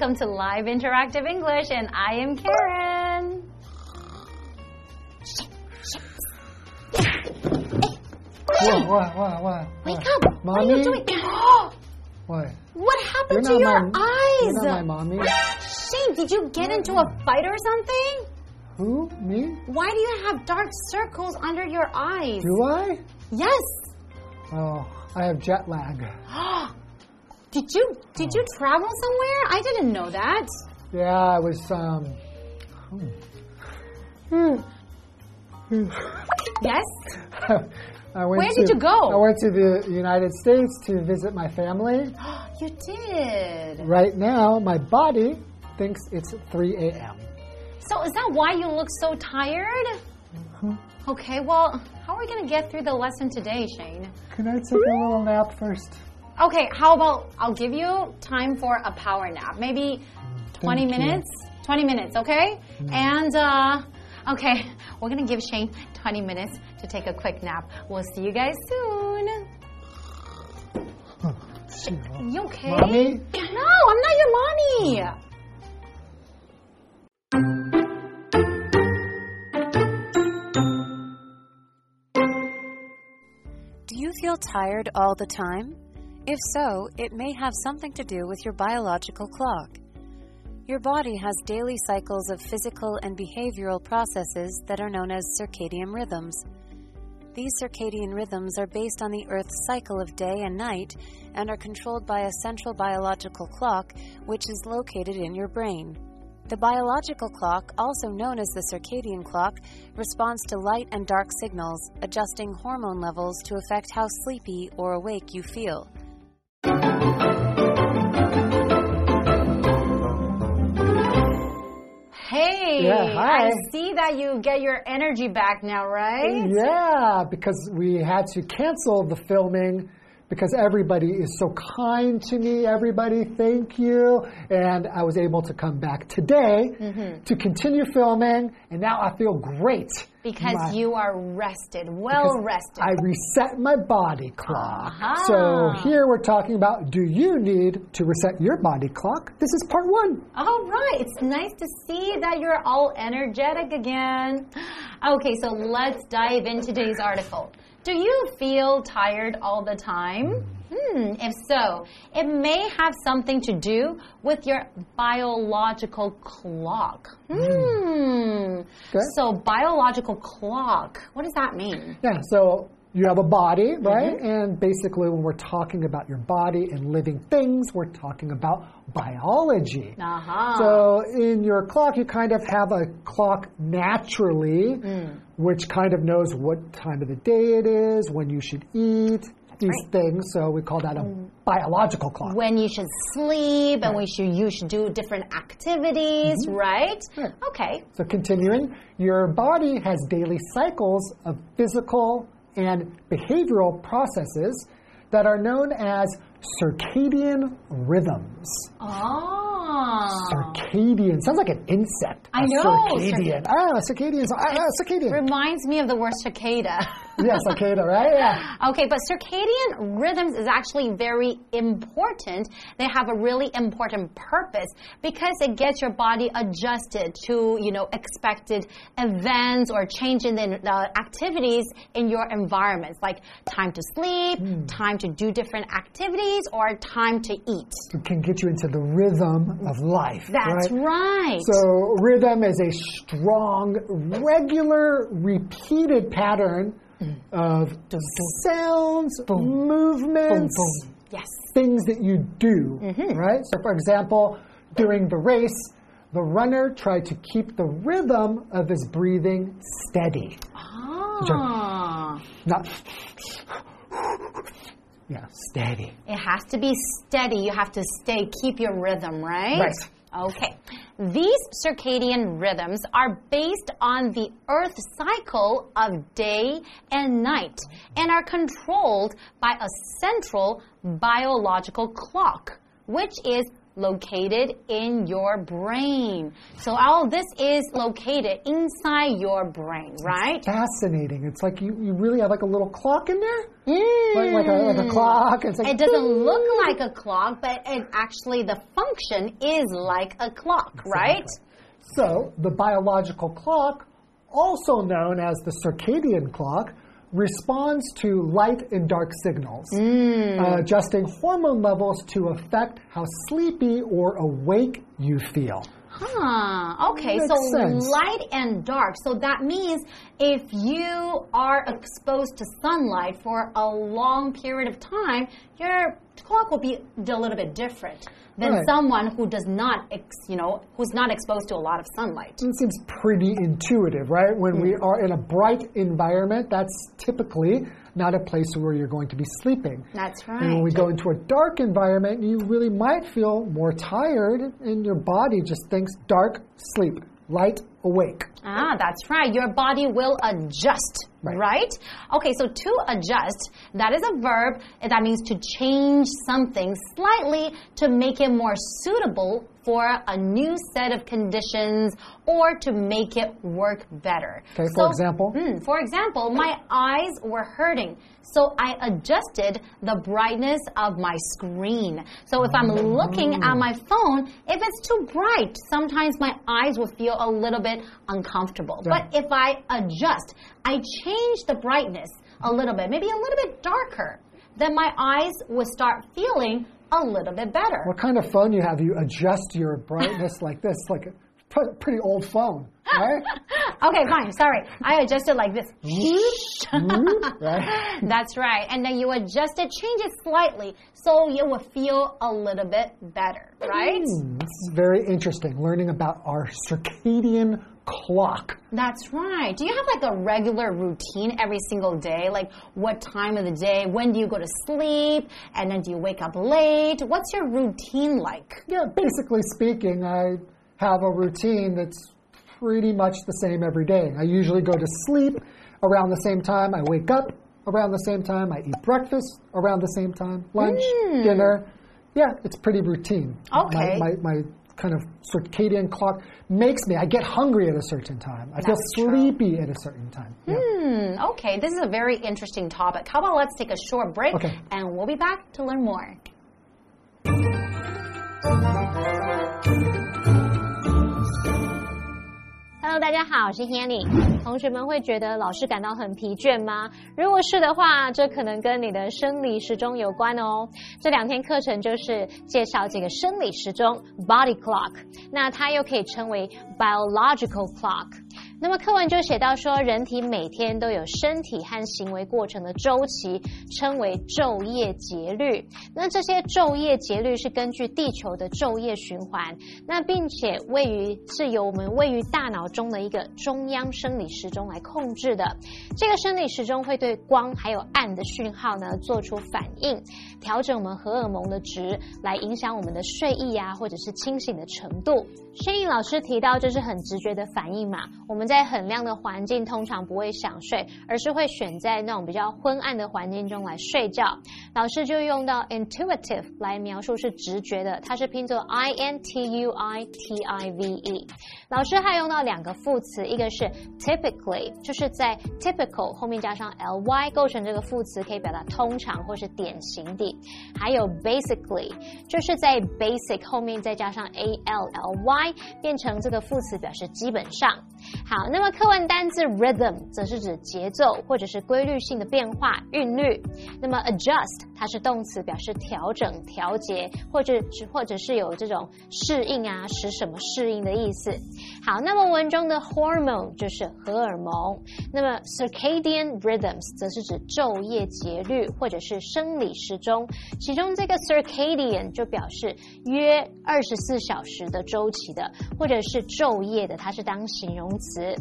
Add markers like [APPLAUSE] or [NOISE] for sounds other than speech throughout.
welcome to Live Interactive English, and I am Karen. What, what, what, what? Wake up! What are you Mommy? doing? What? what happened to You're your not my, eyes? You're not my mommy. Shane, did you get into a fight or something? Who? Me? Why do you have dark circles under your eyes? Do I? Yes. Oh, I have jet lag. [GASPS] [GASPS] Did you did you travel somewhere? I didn't know that. Yeah, I was, um. Hmm. Yes. [LAUGHS] I went Where to, did you go? I went to the United States to visit my family. [GASPS] You did. Right now, my body thinks it's 3 a.m. So is that why you look so tired? Mm-hmm. Okay, well, how are we going to get through the lesson today, Shane? Can I take a little nap first? Okay, how about I'll give you time for a power nap. Maybe 20 Thank you. minutes? 20 minutes, okay? And, uh, okay, [LAUGHS] we're gonna give Shane 20 minutes to take a quick nap. We'll see you guys soon. You okay? Mommy? No, I'm not your mommy. Do you feel tired all the time? If so, it may have something to do with your biological clock. Your body has daily cycles of physical and behavioral processes that are known as circadian rhythms. These circadian rhythms are based on the Earth's cycle of day and night and are controlled by a central biological clock which is located in your brain. The biological clock, also known as the circadian clock, responds to light and dark signals, adjusting hormone levels to affect how sleepy or awake you feel. Hey, Yeah, hi. I see that you get your energy back now, right? Yeah, because we had to cancel the filming because everybody is so kind to me. Everybody, thank you. And I was able to come back today Mm-hmm. to continue filming, and now I feel great. Because My- you are rested, well rested. I reset my body clock. Uh-huh. So here we're talking about do you need to reset your body clock? This is part one. All right, it's nice to see that you're all energetic again. [GASPS] Okay, so let's dive into today's article. Do you feel tired all the time? Hmm, if so, it may have something to do with your biological clock. Hmm. Good. So, biological clock, what does that mean? Yeah, so you have a body, right? Mm-hmm. And basically, when we're talking about your body and living things, we're talking about biology. Uh huh. So in your clock, you kind of have a clock naturally, Mm. which kind of knows what time of the day it is, when you should eat, these right. Mm. things. So we call that a biological clock. when you should sleep and we should you should do different activities, right? Right. Okay. So continuing, your body has daily cycles of physical and behavioral processes that are known as circadian rhythms. Oh. Circadian sounds like an insect. I A know, Circadian. Ah, circadian. Ah, ah, circadian. Reminds me of the word cicada. [LAUGHS] yeah, cicada, right? Yeah. Okay, but circadian rhythms is actually very important. They have a really important purpose because it gets your body adjusted to, you know, expected events or change in the uh, activities in your environments, like time to sleep, Hmm. time to do different activities, or time to eat. It can get you into the rhythm of life. That's right. right. So, rhythm is a strong, regular, repeated pattern of sounds, movements, yes. things that you do, Mm-hmm. right? So, for example, during the race, the runner tried to keep the rhythm of his breathing steady. Ah. Not, yeah, steady. It has to be steady. You have to stay, keep your rhythm, right? Right. Okay. These circadian rhythms are based on the Earth cycle of day and night and are controlled by a central biological clock, which is located in your brain. So all this is located inside your brain, right? Fascinating. It's like you, you really have like a little clock in there? Mm. Like, like, a, like a clock. It's like, It doesn't look like a clock, but it actually the function is like a clock, right? So, the biological clock, also known as the circadian clock, responds to light and dark signals, uh, adjusting hormone levels to affect how sleepy or awake you feel. Huh. Okay, so sense. light and dark. So that means if you are exposed to sunlight for a long period of time, your clock will be a little bit different than Right. someone who does not, ex, you know, who's not exposed to a lot of sunlight. It seems pretty intuitive, right? When we mm. are in a bright environment, that's typically not a place where you're going to be sleeping. That's right. And when we go into a dark environment, you really might feel more tired, and your body just thinks dark, sleep, light, awake. Ah, that's right. Your body will adjust, Right. right. Okay, so to adjust, that is a verb. That means to change something slightly to make it more suitable for a new set of conditions or to make it work better. Okay, for So- example? Mm, for example, my eyes were hurting. So I adjusted the brightness of my screen. So if I'm looking at my phone, if it's too bright, sometimes my eyes will feel a little bit uncomfortable. Right. But if I adjust, I change the brightness a little bit, maybe a little bit darker, then my eyes will start feeling a little bit better. What kind of phone you have? You adjust your brightness [LAUGHS] like this, like a pretty old phone, right? [LAUGHS] Okay, fine. Sorry. I adjusted like this. [LAUGHS] right? That's right. And then you adjust it, change it slightly so you will feel a little bit better, right? Hmm, this is very interesting, learning about our circadian clock. That's right. Do you have like a regular routine every single day? Like what time of the day? When do you go to sleep? And then do you wake up late? What's your routine like? Yeah, basically speaking, I have a routine that's pretty much the same every day. I usually go to sleep around the same time, I wake up around the same time, I eat breakfast around the same time, lunch, dinner. Yeah, it's pretty routine. Okay. My, my, my kind of circadian clock makes me, I get hungry at a certain time. I feel That's true. sleepy at a certain time. Yeah. Hmm, okay, this is a very interesting topic. How about let's take a short break Okay. and we'll be back to learn more. Hello，大家好，我是 Hanny。同学们会觉得老师感到很疲倦吗？如果是的话，这可能跟你的生理时钟有关哦。这两天课程就是介绍这个生理时钟 （body clock），那它又可以称为 biological clock。那么课文就写到说，人体每天都有身体和行为过程的周期，称为昼夜节律。那这些昼夜节律是根据地球的昼夜循环，那并且位于是由我们位于大脑中的一个中央生理时钟来控制的。这个生理时钟会对光还有暗的讯号呢做出反应，调整我们荷尔蒙的值，来影响我们的睡意啊，或者是清醒的程度。轩颖老师提到，这是很直觉的反应嘛。我们在很亮的环境通常不会想睡，而是会选在那种比较昏暗的环境中来睡觉。老师就用到 intuitive 来描述是直觉的，它是拼作 i n t u i t i v e。老师还用到两个副词，一个是 tip typically，就是在 typical 后面加上 l y 构成这个副词，可以表达通常或是典型的。还有 basically，就是在 basic 后面再加上 a l l y，变成这个副词表示基本上。好，那么课文单字 rhythm 则是指节奏或者是规律性的变化、韵律。那么 adjust 它是动词，表示调整、调节，或者是或者是有这种适应啊，使什么适应的意思。好，那么文中的 hormone 就是荷尔蒙，那么 circadian rhythms 则是指昼夜节律或者是生理时钟，其中这个 circadian 就表示约二十四小时的周期的，或者是昼夜的，它是当形容词。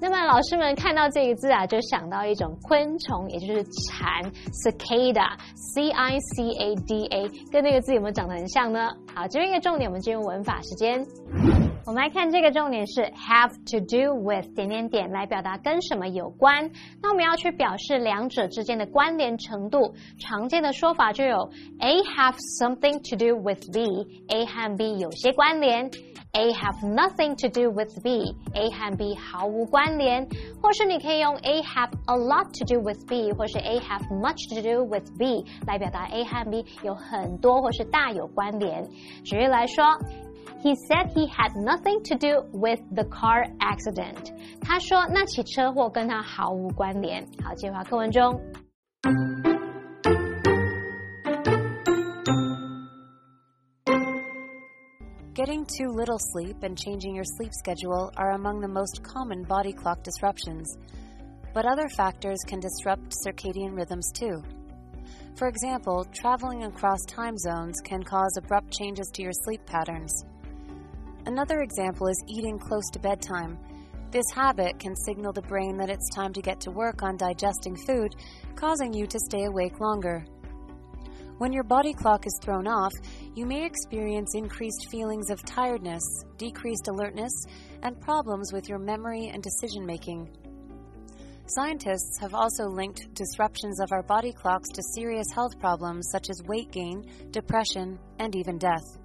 那么老师们看到这个字啊，就想到一种昆虫，也就是蝉 cicada，c i c a d a，跟那个字有没有长得很像呢？好，这边一个重点，我们进入文法时间。我们来看这个重点是 have to do with 点点点来表达跟什么有关。那我们要去表示两者之间的关联程度，常见的说法就有 A have something to do with B，A 和 B 有些关联；A have nothing to do with B，A 和 B 毫无关联。或是你可以用 A have a lot to do with B，或是 A have much to do with B 来表达 A 和 B 有很多或是大有关联。举例来说。He said he had nothing to do with the car accident. 他说那起车祸跟他毫无关联。好，接话课文中。Getting too little sleep and changing your sleep schedule are among the most common body clock disruptions, but other factors can disrupt circadian rhythms too. For example, traveling across time zones can cause abrupt changes to your sleep patterns. Another example is eating close to bedtime. This habit can signal the brain that it's time to get to work on digesting food, causing you to stay awake longer. When your body clock is thrown off, you may experience increased feelings of tiredness, decreased alertness, and problems with your memory and decision making. Scientists have also linked disruptions of our body clocks to serious health problems such as weight gain, depression, and even death.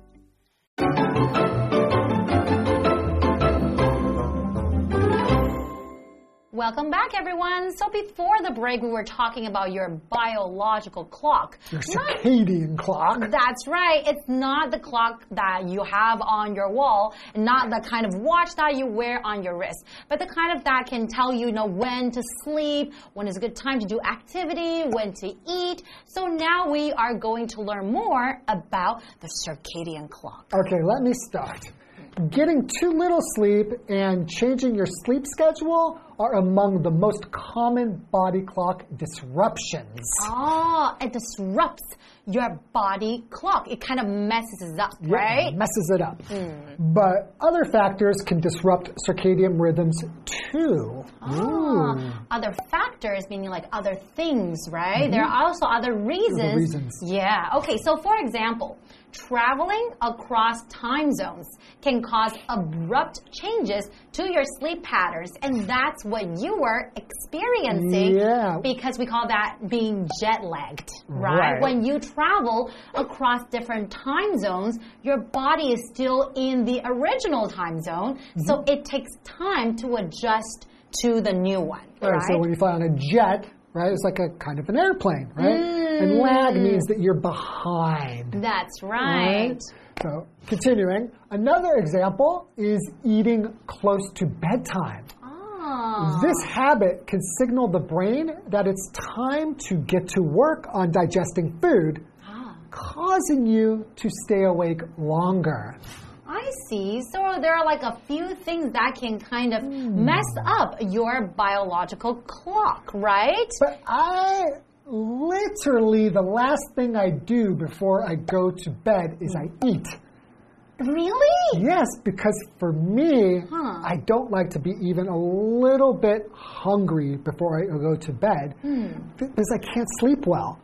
Welcome back, everyone. So before the break, we were talking about your biological clock. Your Not- circadian clock. That's right. It's not the clock that you have on your wall, not the kind of watch that you wear on your wrist, but the kind of that can tell you, you know, when to sleep, when is a good time to do activity, when to eat. So now we are going to learn more about the circadian clock. Okay, let me start. Getting too little sleep and changing your sleep schedule are among the most common body clock disruptions. Oh, it disrupts your body clock. It kind of messes it up, Yeah, right? messes it up. Hmm. But other factors can disrupt circadian rhythms too. Ooh. Ah, other factors, meaning like other things, right? There mm-hmm. are also other reasons. reasons. Yeah. Okay. So, for example, traveling across time zones can cause abrupt changes to your sleep patterns, and that's what you were experiencing. Yeah. Because we call that being jet lagged, right? Right. When you travel across different time zones, your body is still in the original time zone, so Mm-hmm. it takes time to adjust to the new one, right, right? so when you fly on a jet, right, it's like a kind of an airplane, right? And lag Mm. means that you're behind. That's right. Right? So, continuing, another example is eating close to bedtime. Ah. This habit can signal the brain that it's time to get to work on digesting food, Ah. causing you to stay awake longer. I see. So there are like a few things that can kind of Hmm. mess up your biological clock, right? But I literally, the last thing I do before I go to bed is I eat. Really? Yes, because for me, Huh. I don't like to be even a little bit hungry before I go to bed Hmm. because I can't sleep well.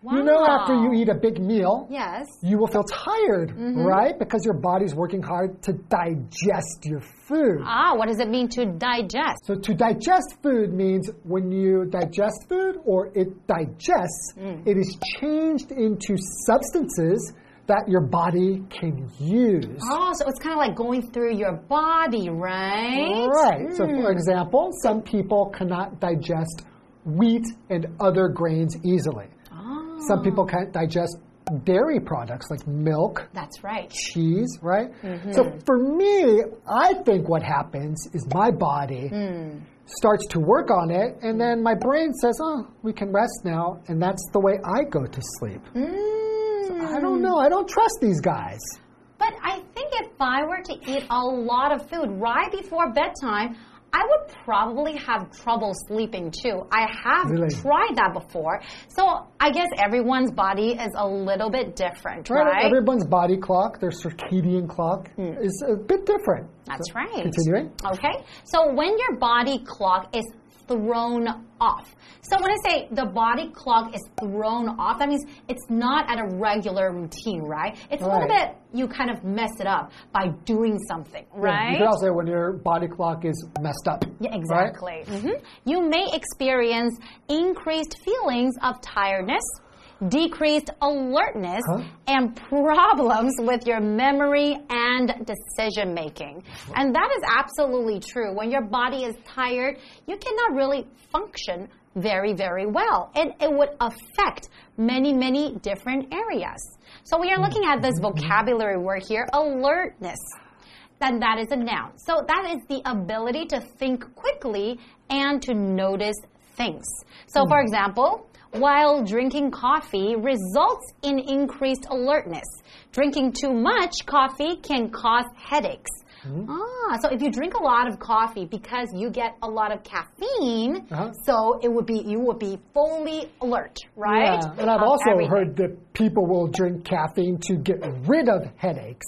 You know, after you eat a big meal, Yes. you will feel tired, Mm-hmm. right? Because your body's working hard to digest your food. Ah, what does it mean to digest? So to digest food means when you digest food or it digests, Mm. it is changed into substances that your body can use. Oh, so it's kind of like going through your body, right? Right. So Hmm. for example, some people cannot digest wheat and other grains easily. Oh, Some people can't digest dairy products like milk, that's right. cheese, right? Mm-hmm. So for me, I think what happens is my body Hmm. starts to work on it, and then my brain says, oh, we can rest now, and that's the way I go to sleep. Mm. I don't know. I don't trust these guys. But I think if I were to eat a lot of food right before bedtime, I would probably have trouble sleeping too. I have Really? tried that before. So I guess everyone's body is a little bit different, Right? right? Everyone's body clock, their circadian clock, is a bit different. That's So, right. Continuing. Okay. So when your body clock is thrown off. So when I say the body clock is thrown off, that means it's not at a regular routine, right? It's a little bit, you kind of mess it up by doing something, Yeah, right? You could also say when your body clock is messed up. Yeah, right? exactly. Mhm. You may experience increased feelings of tiredness, decreased alertness, Huh? and problems with your memory and decision making. And that is absolutely true. When your body is tired, you cannot really function very, very well. And it would affect many, many different areas. So we are looking at this mm-hmm. vocabulary word here alertness then that is a noun. So that is the ability to think quickly and to notice things. So, for hmm. example, while drinking coffee results in increased alertness, drinking too much coffee can cause headaches. Ah, so if you drink a lot of coffee because you get a lot of caffeine, Uh-huh. so it would be you would be fully alert, right? Yeah, and I've also everything. heard that people will drink caffeine to get rid of headaches.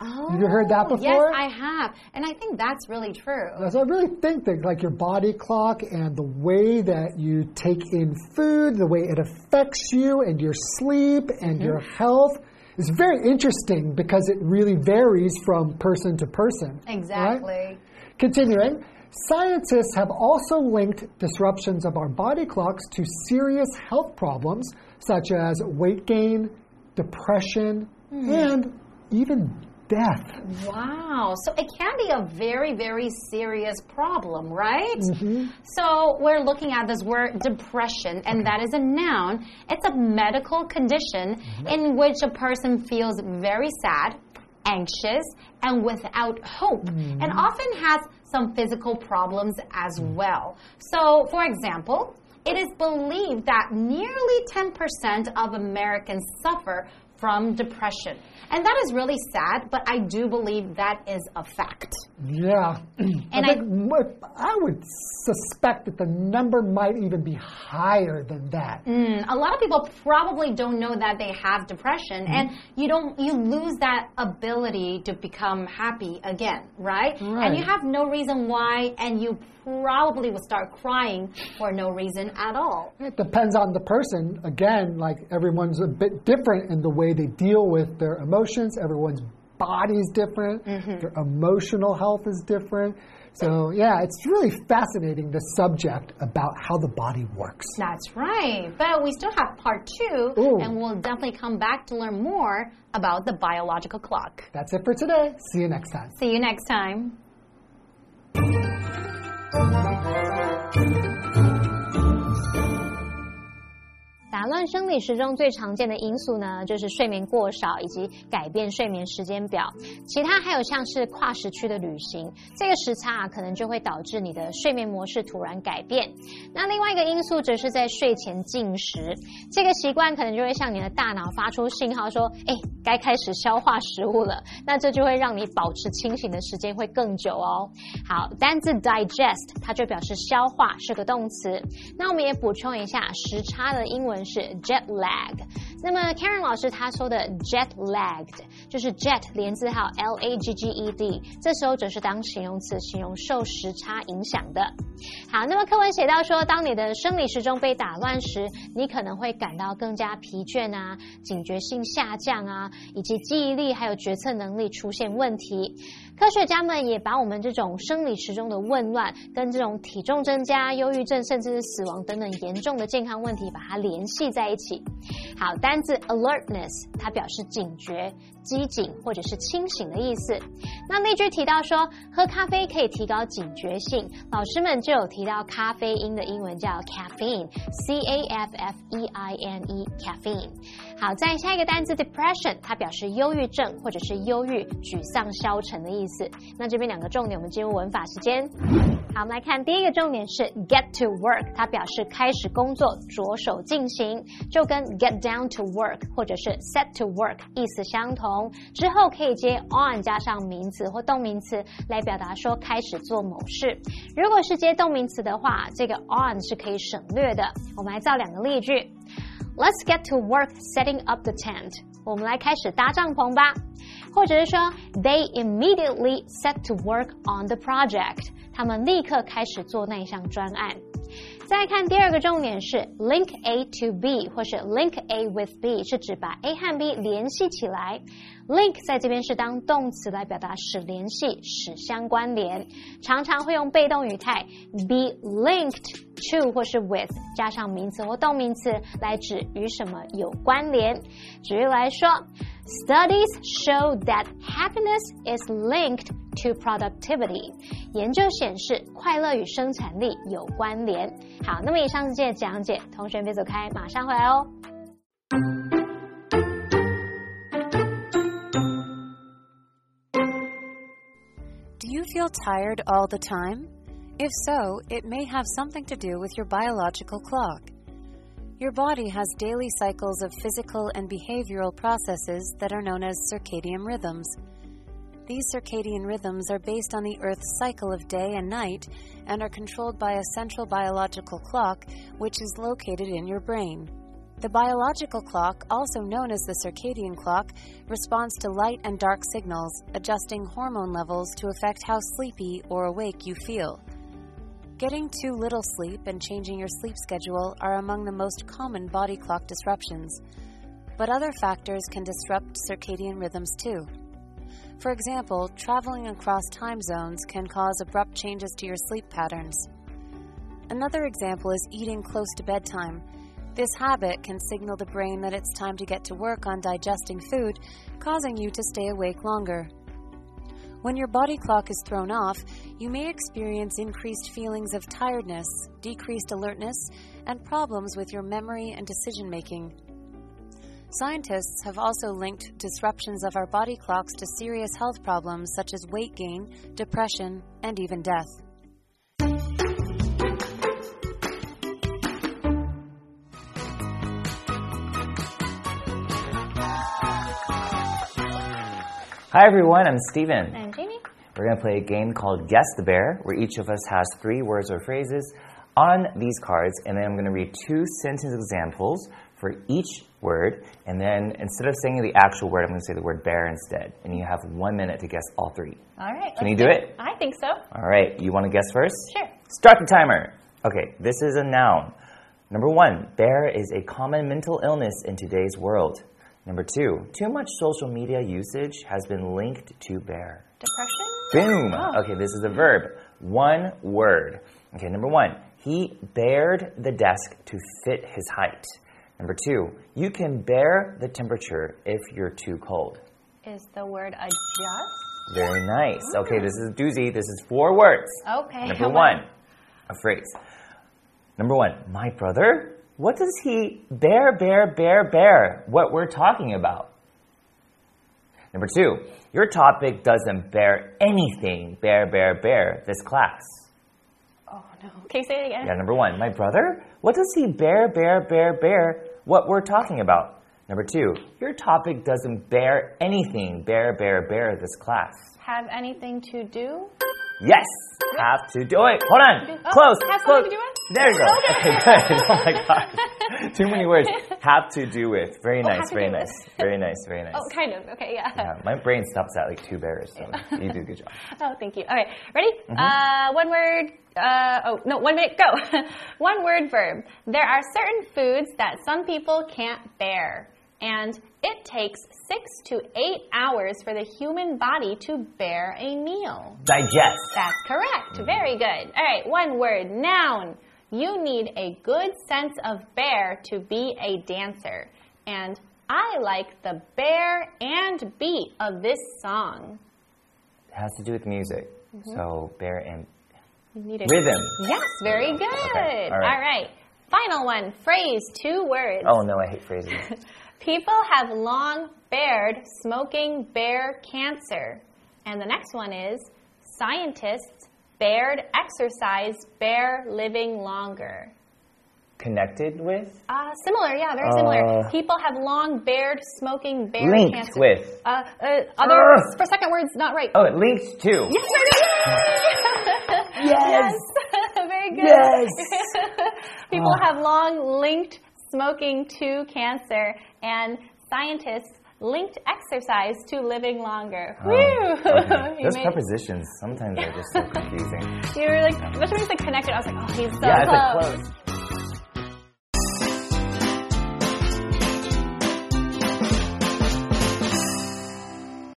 Oh, Have you heard that oh, before? Yes. I have, and I think that's really true. So I really think that like your body clock and the way that you take in food, the way it affects you and your sleep and your mm-hmm. health is very interesting because it really varies from person to person. right? Exactly. Continuing, scientists have also linked disruptions of our body clocks to serious health problems such as weight gain, depression, hmm. and even death. Wow. So it can be a very, very serious problem, right? Mm-hmm. So we're looking at this word depression, and that is a noun. It's a medical condition mm-hmm. in which a person feels very sad, anxious, and without hope, and mm-hmm. often has some physical problems as well. So, for example, it is believed that nearly 10% of Americans suffer from depression. And that is really sad, but I do believe that is a fact. Yeah. And I, mo- I would suspect that the number might even be higher than that. Mm, a lot of people probably don't know that they have depression and you don't you lose that ability to become happy again, right? right? And you have no reason why and you probably will start crying for no reason at all. It depends on the person. Again, like everyone's a bit different in the way they deal with their emotions. Everyone's body is different. Mm-hmm. Their emotional health is different. So, yeah, it's really fascinating the subject about how the body works. That's right. But we still have part two, Ooh. and we'll definitely come back to learn more about the biological clock. That's it for today. See you next time. See you next time. 打乱生理时钟最常见的因素呢，就是睡眠过少以及改变睡眠时间表。其他还有像是跨时区的旅行，这个时差啊，可能就会导致你的睡眠模式突然改变。那另外一个因素则是在睡前进食，这个习惯可能就会向你的大脑发出信号说，哎，该开始消化食物了。那这就会让你保持清醒的时间会更久哦。好，单字 digest 它就表示消化，是个动词。那我们也补充一下，时差的英文是 jet lag。那么 Karen 老师他说的 jet lagged 就是 jet 连字号 L A G G E D，这时候则是当形容词，形容受时差影响的。好，那么课文写到说，当你的生理时钟被打乱时，你可能会感到更加疲倦啊，警觉性下降啊，以及记忆力还有决策能力出现问题。科学家们也把我们这种生理时钟的紊乱，跟这种体重增加、忧郁症甚至是死亡等等严重的健康问题，把它联系在一起。好，单字 alertness 它表示警觉、机警或者是清醒的意思。那例句提到说，喝咖啡可以提高警觉性，老师们就有提到咖啡因的英文叫 caffeine，c a f f e i n e，caffeine。好，再下一个单词 depression，它表示忧郁症或者是忧郁、沮丧、消沉的意思。那这边两个重点，我们进入文法时间。好，我们来看第一个重点是 get to work，它表示开始工作，着手进行，就跟 get down to work 或者是 set to work 意思相同。之后可以接 on 加上名词或动名词来表达说开始做某事。如果是接动名词的话，这个 on 是可以省略的。我们来造两个例句。Let's get to work setting up the tent。我们来开始搭帐篷吧。或者是说，They immediately set to work on the project。他们立刻开始做那项专案。再看第二个重点是 link A to B 或是 link A with B，是指把 A 和 B 联系起来。link 在这边是当动词来表达使联系、使相关联，常常会用被动语态 be linked to 或是 with 加上名词或动名词来指与什么有关联。举例来说 ，Studies show that happiness is linked to productivity。研究显示，快乐与生产力有关联。好，那么以上是这些讲解，同学别走开，马上回来哦。Do you feel tired all the time? If so, it may have something to do with your biological clock. Your body has daily cycles of physical and behavioral processes that are known as circadian rhythms. These circadian rhythms are based on the Earth's cycle of day and night and are controlled by a central biological clock which is located in your brain. The biological clock, also known as the circadian clock, responds to light and dark signals, adjusting hormone levels to affect how sleepy or awake you feel. Getting too little sleep and changing your sleep schedule are among the most common body clock disruptions. But other factors can disrupt circadian rhythms too. For example, traveling across time zones can cause abrupt changes to your sleep patterns. Another example is eating close to bedtime. This habit can signal the brain that it's time to get to work on digesting food, causing you to stay awake longer. When your body clock is thrown off, you may experience increased feelings of tiredness, decreased alertness, and problems with your memory and decision making. Scientists have also linked disruptions of our body clocks to serious health problems such as weight gain, depression, and even death. Hi everyone, I'm Steven. We're going to play a game called Guess the Bear, where each of us has three words or phrases on these cards, and then I'm going to read two sentence examples for each word, and then instead of saying the actual word, I'm going to say the word bear instead, and you have one minute to guess all three. All right. Can you do it? I think so. All right, you want to guess first? Sure. Start the timer. Okay, this is a noun. Number one, bear is a common mental illness in today's world. Number two, too much social media usage has been linked to bear. Depression? Boom. Oh. Okay, this is a verb. One word. Okay, number one, he bared the desk to fit his height. Number two, you can bear the temperature if you're too cold. Is the word adjust? Very nice. Mm. Okay, this is a doozy. This is four words. Okay. Number one, a phrase. Number one, my brother? What does he bear, bear, bear, bear? What we're talking about. Number two, your topic doesn't bear anything, bear, bear, bear, this class. Oh no. Can you say it again? Yeah, number one, my brother? What does he bear, bear, bear, bear? What we're talking about. Number two, your topic doesn't bear anything, bear, bear, bear, this class. Have anything to do? Yes, have to do it. Hold on, Oh, close, have close. something to do? There you go. Okay, [LAUGHS] good. Oh my god, [LAUGHS] too many words. Have to do with. Very Oh, nice, very nice, very [LAUGHS] nice, very nice. Oh, kind of. Okay, yeah. Yeah, my brain stops at like two bears, so you do a good job. Oh, thank you. All right, ready? Mm-hmm. Uh, one word. Uh, oh no, one minute. Go. one word verb. There are certain foods that some people can't bear, and it takes six to eight hours for the human body to bear a meal. Digest. That's correct. Very good. All right, one word. Noun. You need a good sense of bear to be a dancer, and I like the bear and beat of this song. It has to do with music. Mm-hmm. So bear and You need a rhythm. Yes, very good. Okay, all right. All right. Final one. Phrase, two words. Oh no, I hate phrases. [LAUGHS] People have long bared smoking bear cancer. And the next one is scientists bared exercise bear living longer. Connected with? Uh, similar, yeah, very similar. Uh, People have long bared smoking bear Linked cancer. with. Uh, uh, other Ugh. for second words, not right. Oh, it linked to. Yes, right, [LAUGHS] yay! Yes. [LAUGHS] Very good. Yes. [LAUGHS] People Oh. have long linked smoking to cancer, and scientists linked exercise to living longer. Oh, okay. [LAUGHS] Those made- prepositions sometimes are just so confusing. [LAUGHS] you were like, especially when you said connected, I was like, oh, he's so yeah, close. it's like close.